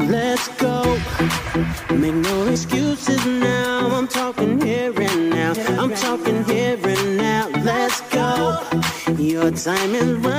Let's go. Make no excuses now. I'm talking here and now. I'm talking here and now. Let's go. Your time is running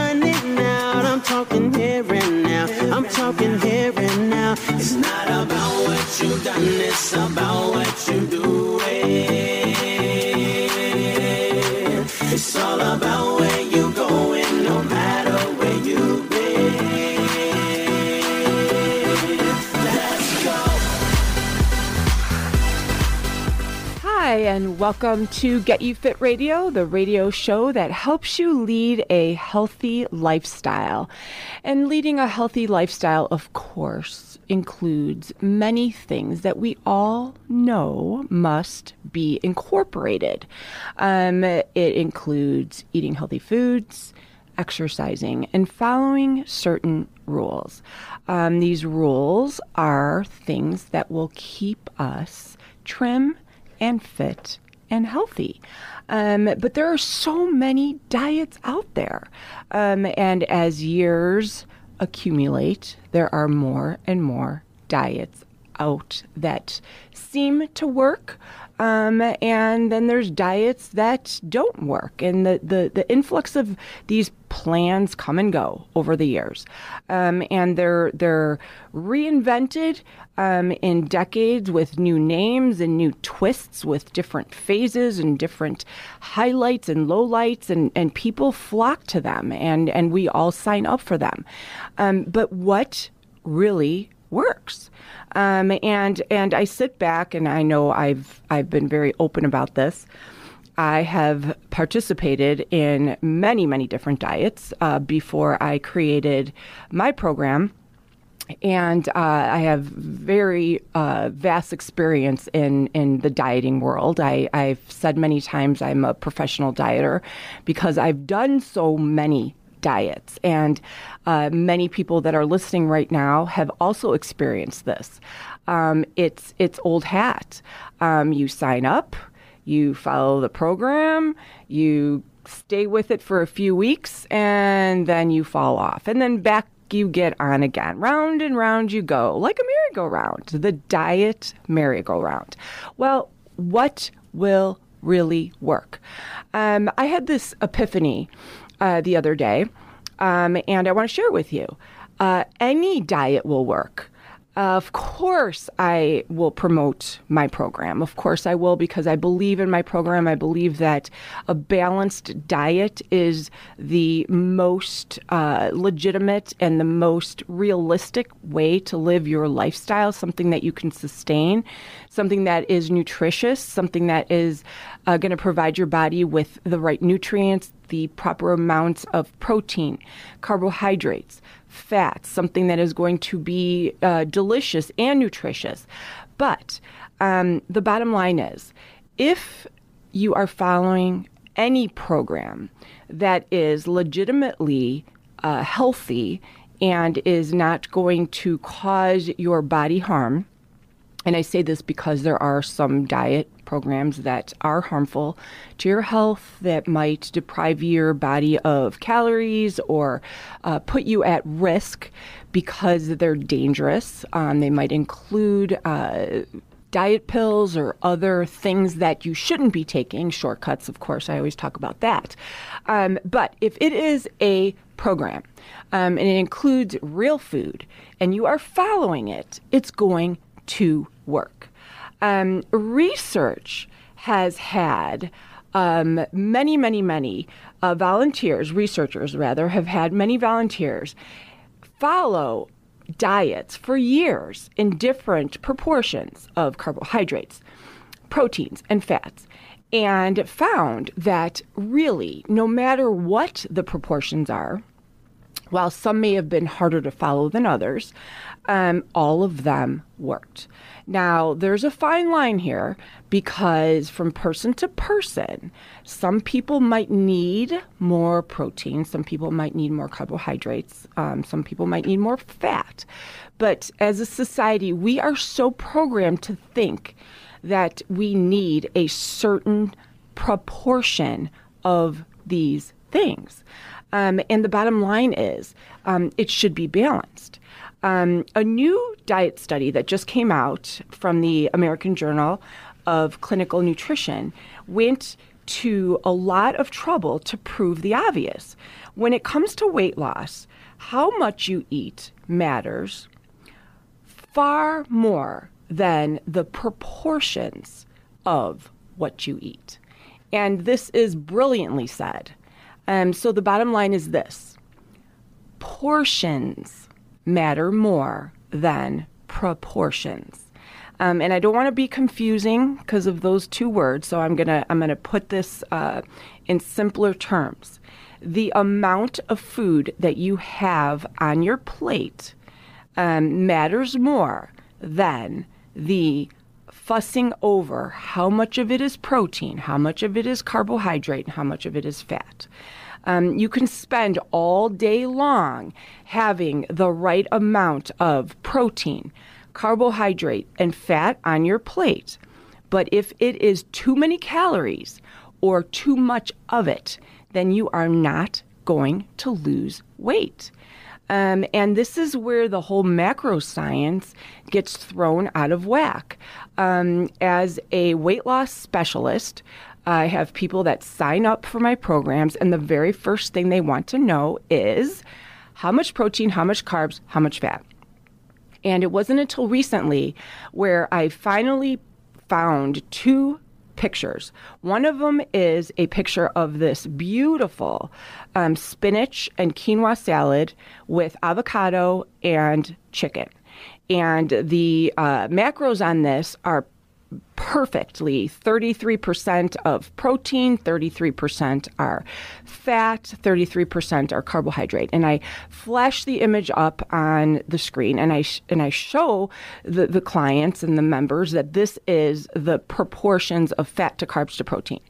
and welcome to Get You Fit Radio, the radio show that helps you lead a healthy lifestyle. And leading a healthy lifestyle, of course, includes many things that we all know must be incorporated. Um, it includes eating healthy foods, exercising, and following certain rules. Um, these rules are things that will keep us trim and fit and healthy. Um, but there are so many diets out there. Um, and as years accumulate, there are more and more diets out that seem to work. Um, and then there's diets that don't work. And the, the, the influx of these plans come and go over the years. Um, and they're, they're reinvented um, in decades with new names and new twists with different phases and different highlights and lowlights. And, and people flock to them and, and we all sign up for them. Um, but what really works. Um, and and I sit back and I know I've I've been very open about this. I have participated in many many different diets uh, before I created my program. And uh, I have very uh, vast experience in, in the dieting world. I, I've said many times I'm a professional dieter because I've done so many diets. And uh, many people that are listening right now have also experienced this. Um, it's it's old hat. Um, you sign up, you follow the program, you stay with it for a few weeks, and then you fall off, and then back you get on again. Round and round you go, like a merry-go-round, the diet merry-go-round. Well, what will really work? Um, I had this epiphany uh, the other day, um, and I want to share it with you. Uh, any diet will work. Of course, I will promote my program. Of course, I will because I believe in my program. I believe that a balanced diet is the most uh, legitimate and the most realistic way to live your lifestyle, something that you can sustain, something that is nutritious, something that is uh, going to provide your body with the right nutrients, the proper amounts of protein, carbohydrates, fats, something that is going to be uh, delicious and nutritious. But um, the bottom line is if you are following any program that is legitimately uh, healthy and is not going to cause your body harm, and I say this because there are some diet programs that are harmful to your health, that might deprive your body of calories or uh, put you at risk because they're dangerous. Um, they might include uh, diet pills or other things that you shouldn't be taking. Shortcuts, of course, I always talk about that. Um, but if it is a program um, and it includes real food and you are following it, it's going to work. Um, research has had um, many, many, many uh, volunteers, researchers rather, have had many volunteers follow diets for years in different proportions of carbohydrates, proteins, and fats. And found that really, no matter what the proportions are, while some may have been harder to follow than others, um, all of them worked. Now, there's a fine line here because from person to person, some people might need more protein, some people might need more carbohydrates, um, some people might need more fat. But as a society, we are so programmed to think that we need a certain proportion of these things. Um, and the bottom line is um, it should be balanced. Um, a new diet study that just came out from the American Journal of Clinical Nutrition went to a lot of trouble to prove the obvious. When it comes to weight loss, how much you eat matters far more than the proportions of what you eat. And this is brilliantly said. Um, so the bottom line is this portions matter more than proportions. Um, and I don't want to be confusing because of those two words, so I'm gonna I'm gonna put this uh, in simpler terms. The amount of food that you have on your plate um, matters more than the fussing over how much of it is protein, how much of it is carbohydrate, and how much of it is fat. Um, you can spend all day long having the right amount of protein, carbohydrate, and fat on your plate. But if it is too many calories or too much of it, then you are not going to lose weight. Um, and this is where the whole macro science gets thrown out of whack. Um, as a weight loss specialist, I have people that sign up for my programs, and the very first thing they want to know is how much protein, how much carbs, how much fat. And it wasn't until recently where I finally found two pictures. One of them is a picture of this beautiful um, spinach and quinoa salad with avocado and chicken. And the uh, macros on this are perfectly 33% of protein, 33% are fat, 33% are carbohydrate. And I flash the image up on the screen and I sh- and I show the, the clients and the members that this is the proportions of fat to carbs to protein.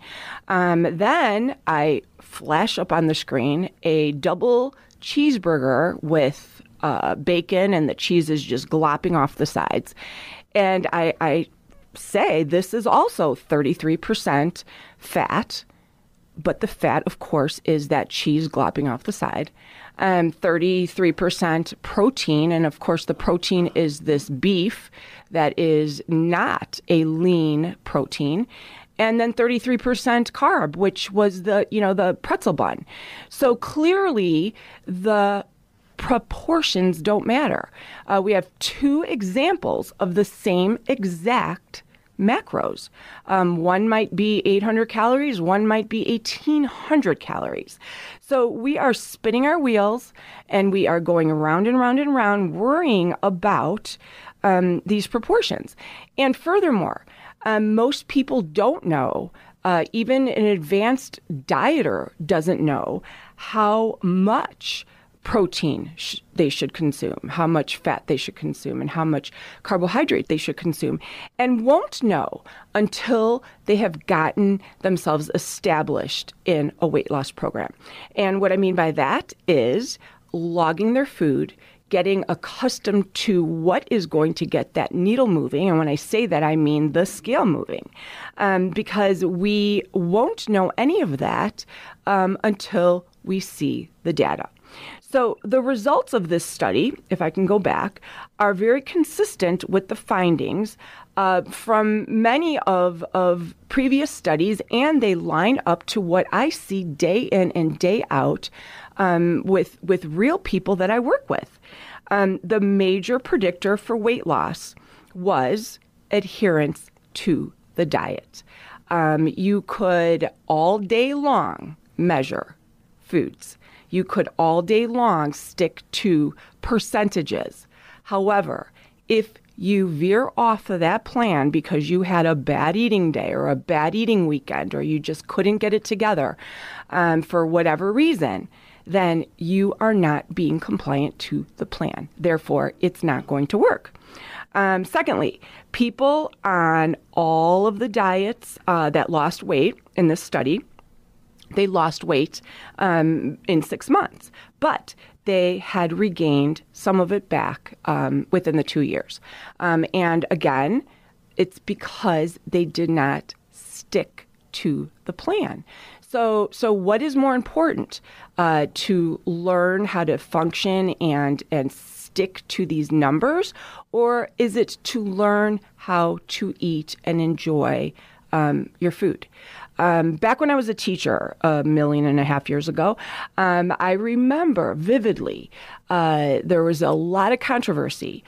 Um, then I flash up on the screen a double cheeseburger with uh, bacon and the cheese is just glopping off the sides. And I, I say this is also 33% fat, but the fat, of course, is that cheese glopping off the side. Um, 33% protein, and of course, the protein is this beef that is not a lean protein and then 33% carb which was the you know the pretzel bun so clearly the proportions don't matter uh, we have two examples of the same exact macros. Um, one might be 800 calories, one might be 1800 calories. So we are spinning our wheels and we are going around and round and round worrying about um, these proportions. And furthermore, um, most people don't know, uh, even an advanced dieter doesn't know how much protein sh- they should consume, how much fat they should consume, and how much carbohydrate they should consume, and won't know until they have gotten themselves established in a weight loss program. And what I mean by that is logging their food, getting accustomed to what is going to get that needle moving. And when I say that, I mean the scale moving, um, because we won't know any of that um, until we see the data. So, the results of this study, if I can go back, are very consistent with the findings uh, from many of, of previous studies, and they line up to what I see day in and day out um, with, with real people that I work with. Um, the major predictor for weight loss was adherence to the diet. Um, you could all day long measure foods you could all day long stick to percentages. However, if you veer off of that plan because you had a bad eating day or a bad eating weekend or you just couldn't get it together um, for whatever reason, then you are not being compliant to the plan. Therefore, it's not going to work. Um, secondly, people on all of the diets uh, that lost weight in this study they lost weight um, in six months, but they had regained some of it back um, within the two years. Um, and again, it's because they did not stick to the plan. So, so what is more important uh, to learn how to function and and stick to these numbers, or is it to learn how to eat and enjoy um, your food? Um, back when I was a teacher a million and a half years ago, um, I remember vividly uh, there was a lot of controversy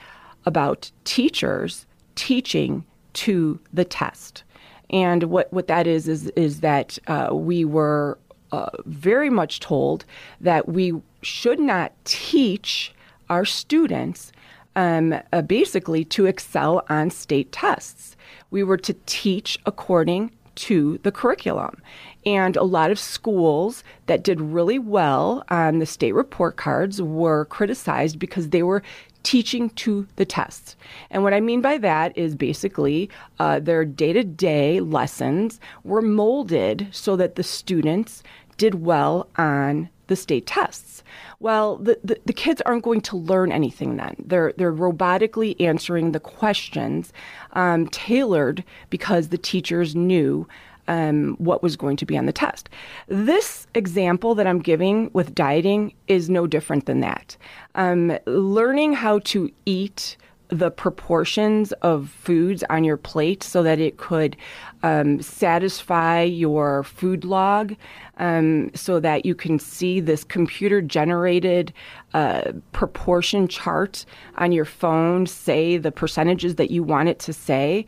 about teachers teaching to the test. And what, what that is, is, is that uh, we were uh, very much told that we should not teach our students um, uh, basically to excel on state tests. We were to teach according to the curriculum. And a lot of schools that did really well on the state report cards were criticized because they were teaching to the tests. And what I mean by that is basically uh, their day to day lessons were molded so that the students did well on the state tests. Well, the, the, the, kids aren't going to learn anything then. They're, they're robotically answering the questions um, tailored because the teachers knew um, what was going to be on the test. This example that I'm giving with dieting is no different than that. Um, learning how to eat the proportions of foods on your plate so that it could um, satisfy your food log um, so that you can see this computer generated uh, proportion chart on your phone say the percentages that you want it to say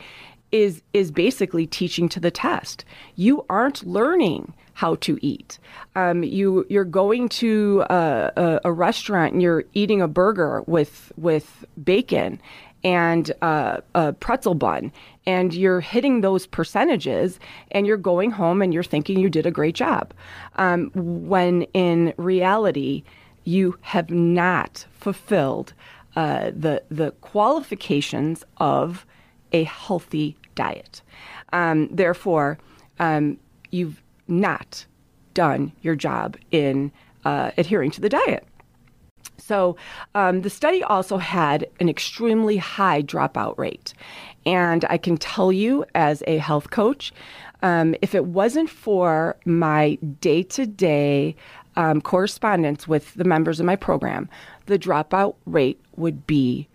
is is basically teaching to the test. You aren't learning how to eat. Um, you you're going to a, a, a, restaurant and you're eating a burger with with bacon and uh, a pretzel bun, and you're hitting those percentages, and you're going home and you're thinking you did a great job, um, when in reality you have not fulfilled uh, the the qualifications of a healthy diet. Um, therefore, um, you've not done your job in uh, adhering to the diet. So, um, the study also had an extremely high dropout rate. And I can tell you, as a health coach, um, if it wasn't for my day to day correspondence with the members of my program, the dropout rate would be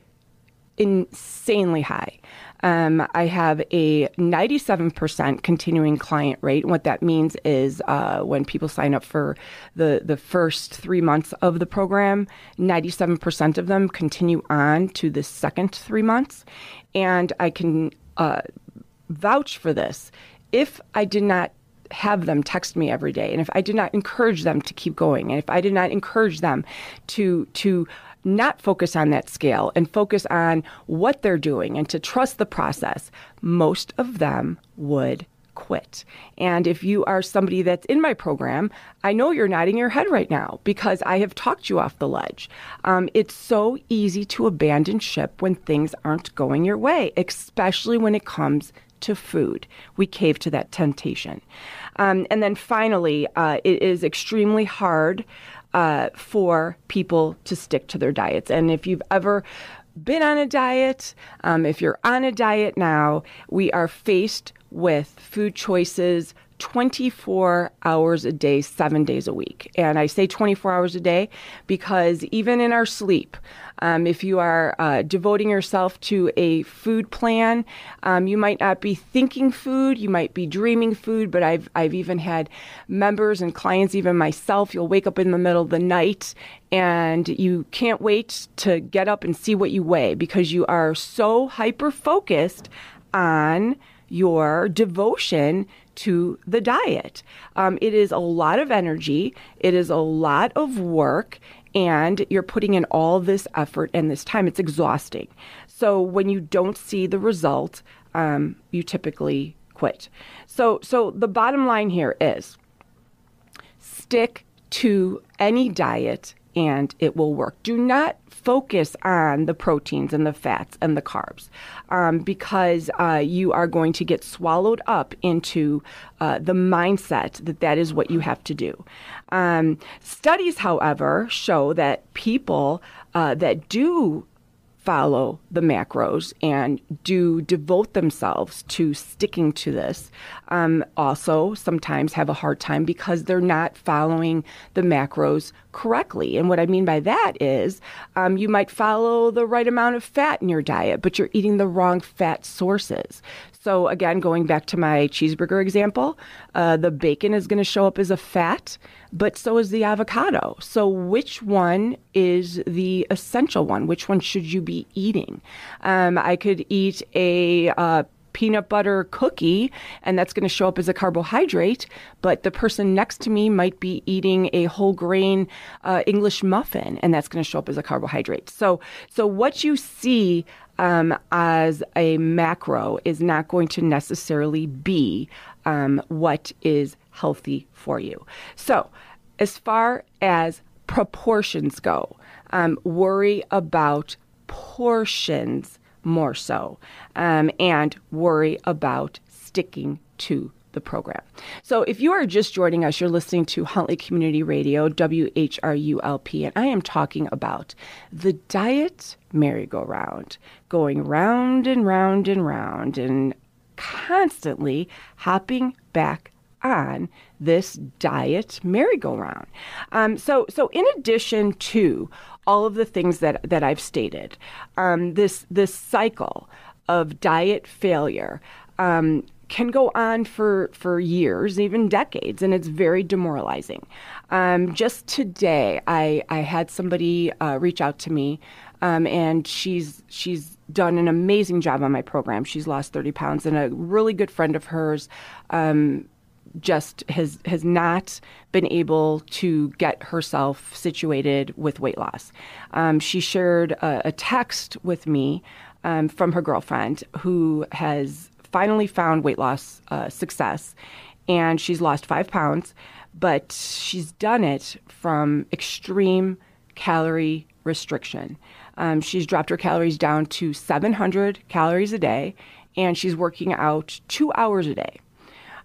insanely high. Um, I have a 97% continuing client rate. What that means is uh, when people sign up for the, the first three months of the program, 97% of them continue on to the second three months. And I can uh, vouch for this. If I did not have them text me every day and if i did not encourage them to keep going and if i did not encourage them to to not focus on that scale and focus on what they're doing and to trust the process, most of them would quit. And if you are somebody that's in my program, I know you're nodding your head right now because I have talked you off the ledge. Um, it's so easy to abandon ship when things aren't going your way, especially when it comes to food. We cave to that temptation. Um, and then finally, uh, it is extremely hard uh, for people to stick to their diets. And if you've ever been on a diet, um, if you're on a diet now, we are faced with food choices 24 hours a day, seven days a week. And I say 24 hours a day because even in our sleep, um, if you are uh, devoting yourself to a food plan, um, you might not be thinking food, you might be dreaming food, but I've, I've even had members and clients, even myself, you'll wake up in the middle of the night and you can't wait to get up and see what you weigh because you are so hyper focused on your devotion to the diet. Um, it is a lot of energy, it is a lot of work, and you're putting in all this effort and this time. It's exhausting. So when you don't see the result, um, you typically quit. So, so the bottom line here is stick to any diet and it will work. Do not focus on the proteins and the fats and the carbs um, because uh, you are going to get swallowed up into uh, the mindset that that is what you have to do. Um, studies, however, show that people uh, that do follow the macros and do devote themselves to sticking to this um, also sometimes have a hard time because they're not following the macros correctly. And what I mean by that is um, you might follow the right amount of fat in your diet, but you're eating the wrong fat sources. So, again, going back to my cheeseburger example, uh, the bacon is going to show up as a fat, but so is the avocado. So, which one is the essential one? Which one should you be eating? Um, I could eat a uh, peanut butter cookie, and that's going to show up as a carbohydrate. But the person next to me might be eating a whole grain uh, English muffin, and that's going to show up as a carbohydrate. So, so what you see um, as a macro is not going to necessarily be um, what is healthy for you. So, as far as proportions go, um, worry about portions more so, um, and worry about sticking to the program. So if you are just joining us, you're listening to Huntley Community Radio, WHRULP, and I am talking about the diet merry-go-round, going round and round and round and constantly hopping back on this diet merry-go-round. Um, so, so in addition to all of the things that, that I've stated, um, this this cycle of diet failure, um, can go on for, for years, even decades, and it's very demoralizing. Um, just today, I, I had somebody uh, reach out to me, um, and she's she's done an amazing job on my program. She's lost 30 pounds, and a really good friend of hers um, just has has not been able to get herself situated with weight loss. Um, she shared a, a, text with me um, from her girlfriend who has finally found weight loss uh, success, and she's lost five pounds, but she's done it from extreme calorie restriction. Um, she's dropped her calories down to 700 calories a day, and she's working out two hours a day.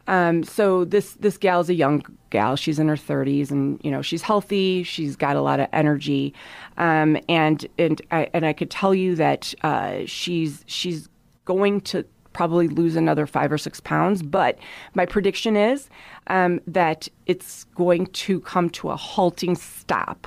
Um, so this this gal is a young gal. She's in her 30s, and you know she's healthy. She's got a lot of energy, um, and and I, and I could tell you that uh, she's she's going to probably lose another five or six pounds. But my prediction is um, that it's going to come to a halting stop.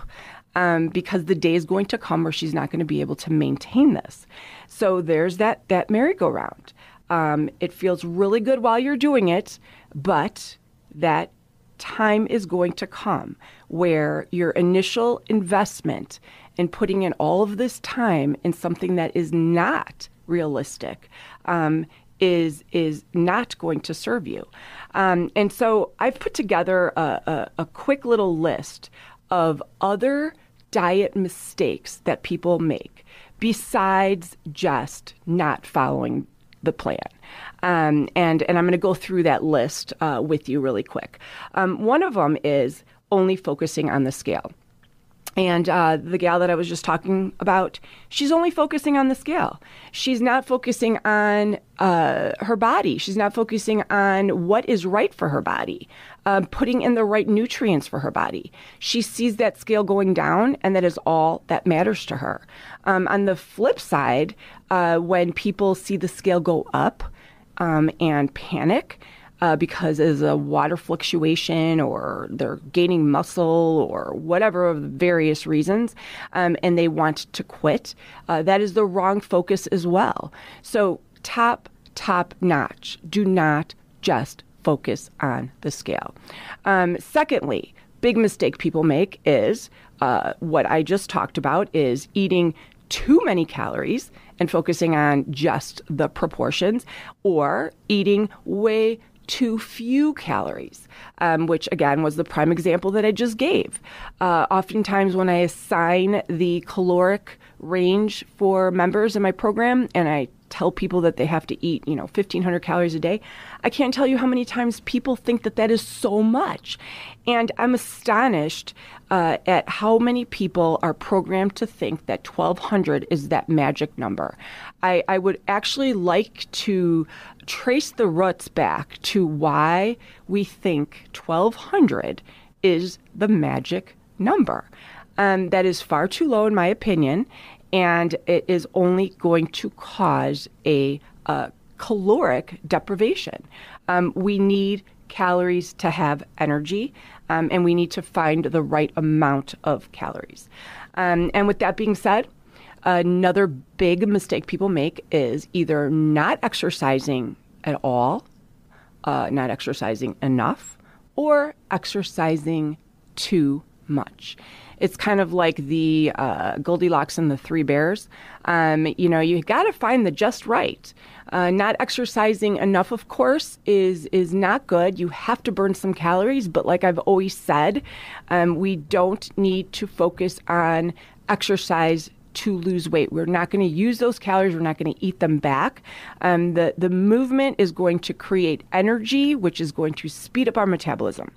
Um, because the day is going to come where she's not going to be able to maintain this. So there's that that merry-go-round. Um, it feels really good while you're doing it, but that time is going to come where your initial investment in putting in all of this time in something that is not realistic um, is is not going to serve you. Um, and so I've put together a, a, a quick little list of other diet mistakes that people make besides just not following the plan. Um, and, and I'm going to go through that list uh, with you really quick. Um, one of them is only focusing on the scale. And uh, the gal that I was just talking about, she's only focusing on the scale. She's not focusing on uh, her body. She's not focusing on what is right for her body, uh, putting in the right nutrients for her body. She sees that scale going down, and that is all that matters to her. Um, on the flip side, uh, when people see the scale go up um, and panic, uh, because as a water fluctuation or they're gaining muscle or whatever of various reasons, um, and they want to quit, uh, that is the wrong focus as well. So, top, top notch. Do not just focus on the scale. Um, secondly, big mistake people make is uh, what I just talked about is eating too many calories and focusing on just the proportions or eating way too few calories, um, which again was the prime example that I just gave. Uh, oftentimes, when I assign the caloric range for members in my program and I tell people that they have to eat, you know, 1500 calories a day, I can't tell you how many times people think that that is so much. And I'm astonished uh, at how many people are programmed to think that 1200 is that magic number. I, I would actually like to trace the roots back to why we think 1200 is the magic number. Um, that is far too low, in my opinion. And it is only going to cause a, caloric deprivation. Um, we need calories to have energy, um, and we need to find the right amount of calories. Um, and with that being said, another big mistake people make is either not exercising at all, uh, not exercising enough, or exercising too much. It's kind of like the uh, Goldilocks and the Three Bears. Um, you know, you got to find the just right. Uh, not exercising enough, of course, is is not good. You have to burn some calories, but like I've always said, um, we don't need to focus on exercise to lose weight. We're not going to use those calories. We're not going to eat them back. Um, the the movement is going to create energy, which is going to speed up our metabolism.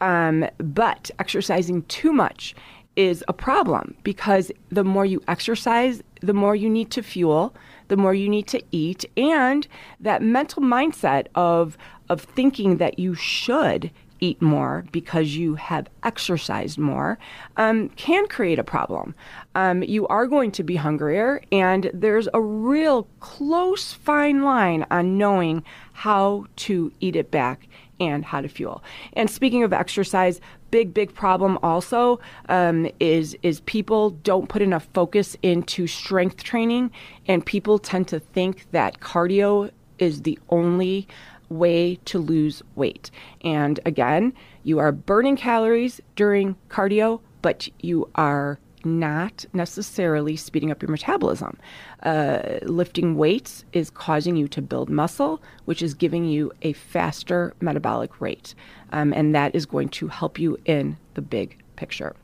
Um, but exercising too much is a problem because the more you exercise, the more you need to fuel, the more you need to eat, and that mental mindset of of thinking that you should eat more because you have exercised more um, can create a problem. Um, you are going to be hungrier, and there's a real close, fine line on knowing how to eat it back and how to fuel. And speaking of exercise, big big problem also um, is is people don't put enough focus into strength training, and people tend to think that cardio is the only way to lose weight. And again, you are burning calories during cardio, but you are not necessarily speeding up your metabolism. Uh, lifting weights is causing you to build muscle, which is giving you a faster metabolic rate. Um, and that is going to help you in the big picture.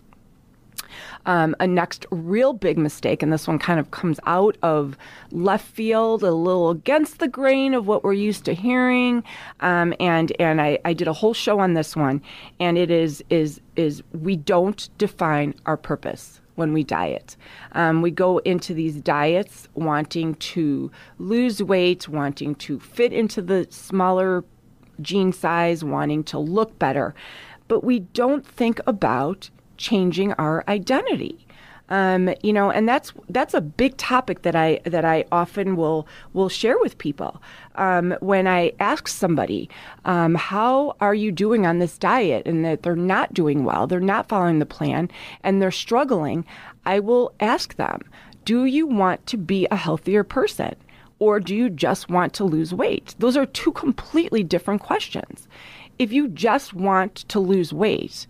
Um, a next real big mistake, and this one kind of comes out of left field, a little against the grain of what we're used to hearing. Um, and and I, I did a whole show on this one, and it is is is we don't define our purpose when we diet. Um, we go into these diets wanting to lose weight, wanting to fit into the smaller jean size, wanting to look better, but we don't think about changing our identity. Um, you know, and that's that's a big topic that I that I often will will share with people. Um, when I ask somebody, um, "How are you doing on this diet?" and that they're not doing well, they're not following the plan, and they're struggling, I will ask them, "Do you want to be a healthier person?" Or do you just want to lose weight? Those are two completely different questions. If you just want to lose weight,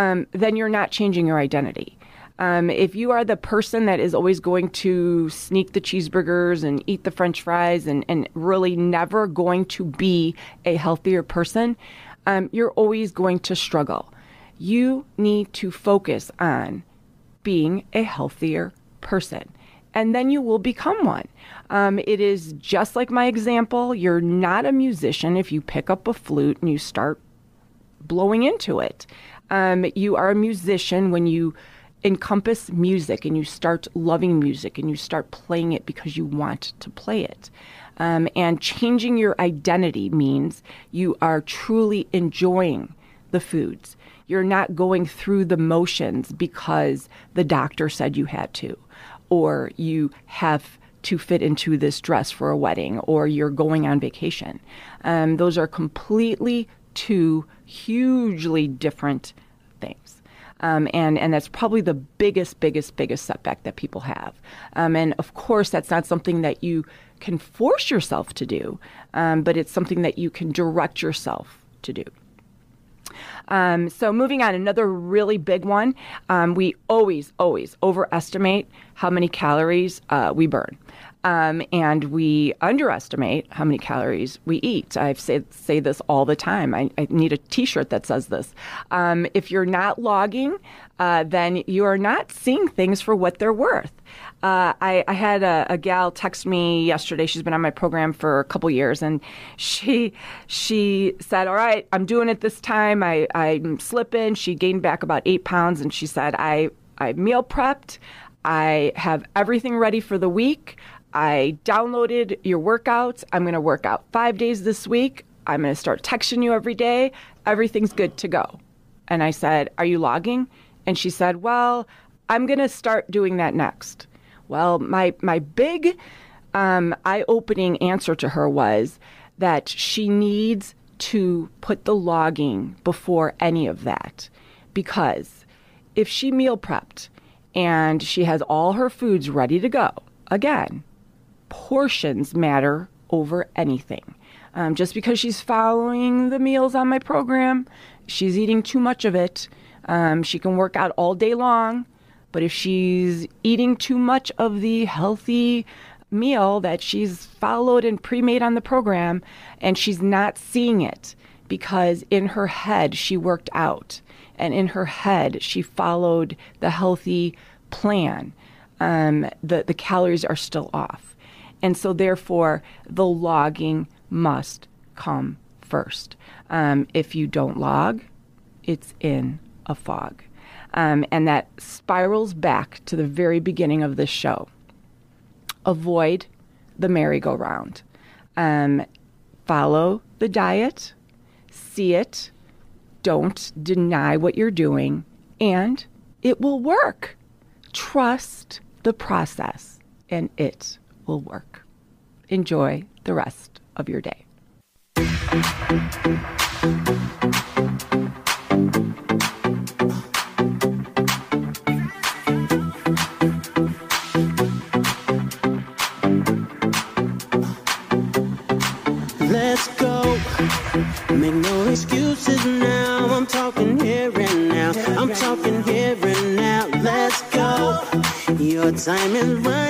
um, then you're not changing your identity. Um, if you are the person that is always going to sneak the cheeseburgers and eat the french fries and, and really never going to be a healthier person, um, you're always going to struggle. You need to focus on being a healthier person, and then you will become one. Um, it is just like my example. You're not a musician if you pick up a flute and you start blowing into it. Um, you are a musician when you encompass music and you start loving music and you start playing it because you want to play it. Um, and changing your identity means you are truly enjoying the foods. You're not going through the motions because the doctor said you had to, or you have to fit into this dress for a wedding, or you're going on vacation. Um, those are completely two hugely different things. Um, and and that's probably the biggest, biggest, biggest setback that people have. Um, and of course, that's not something that you can force yourself to do, um, but it's something that you can direct yourself to do. Um, so moving on, another really big one. Um, we always, always overestimate how many calories uh, we burn. Um, and we underestimate how many calories we eat. I say say this all the time. I, I need a T-shirt that says this. Um, if you're not logging, uh, then you are not seeing things for what they're worth. Uh, I, I, had a, a, gal text me yesterday. She's been on my program for a couple years, and she she said, "All right, I'm doing it this time. I, I'm slipping." She gained back about eight pounds, and she said, "I I meal prepped." I have everything ready for the week. I downloaded your workouts. I'm going to work out five days this week. I'm going to start texting you every day. Everything's good to go. And I said, Are you logging? And she said, Well, I'm going to start doing that next. Well, my my big um, eye-opening answer to her was that she needs to put the logging before any of that, because if she meal prepped and she has all her foods ready to go, again, portions matter over anything. Um, just because she's following the meals on my program, she's eating too much of it. Um, she can work out all day long, but if she's eating too much of the healthy meal that she's followed and pre made on the program, and she's not seeing it because in her head she worked out and in her head she followed the healthy plan, um, the, the calories are still off. And so, therefore, the logging must come first. Um, if you don't log, it's in a fog. Um, and that spirals back to the very beginning of this show. Avoid the merry-go-round. Um, follow the diet, see it, don't deny what you're doing, and it will work. Trust the process, and it will work. Enjoy the rest of your day. Let's go. Make no excuses now. I'm talking here and now. I'm talking here and now. Let's go. Your time is running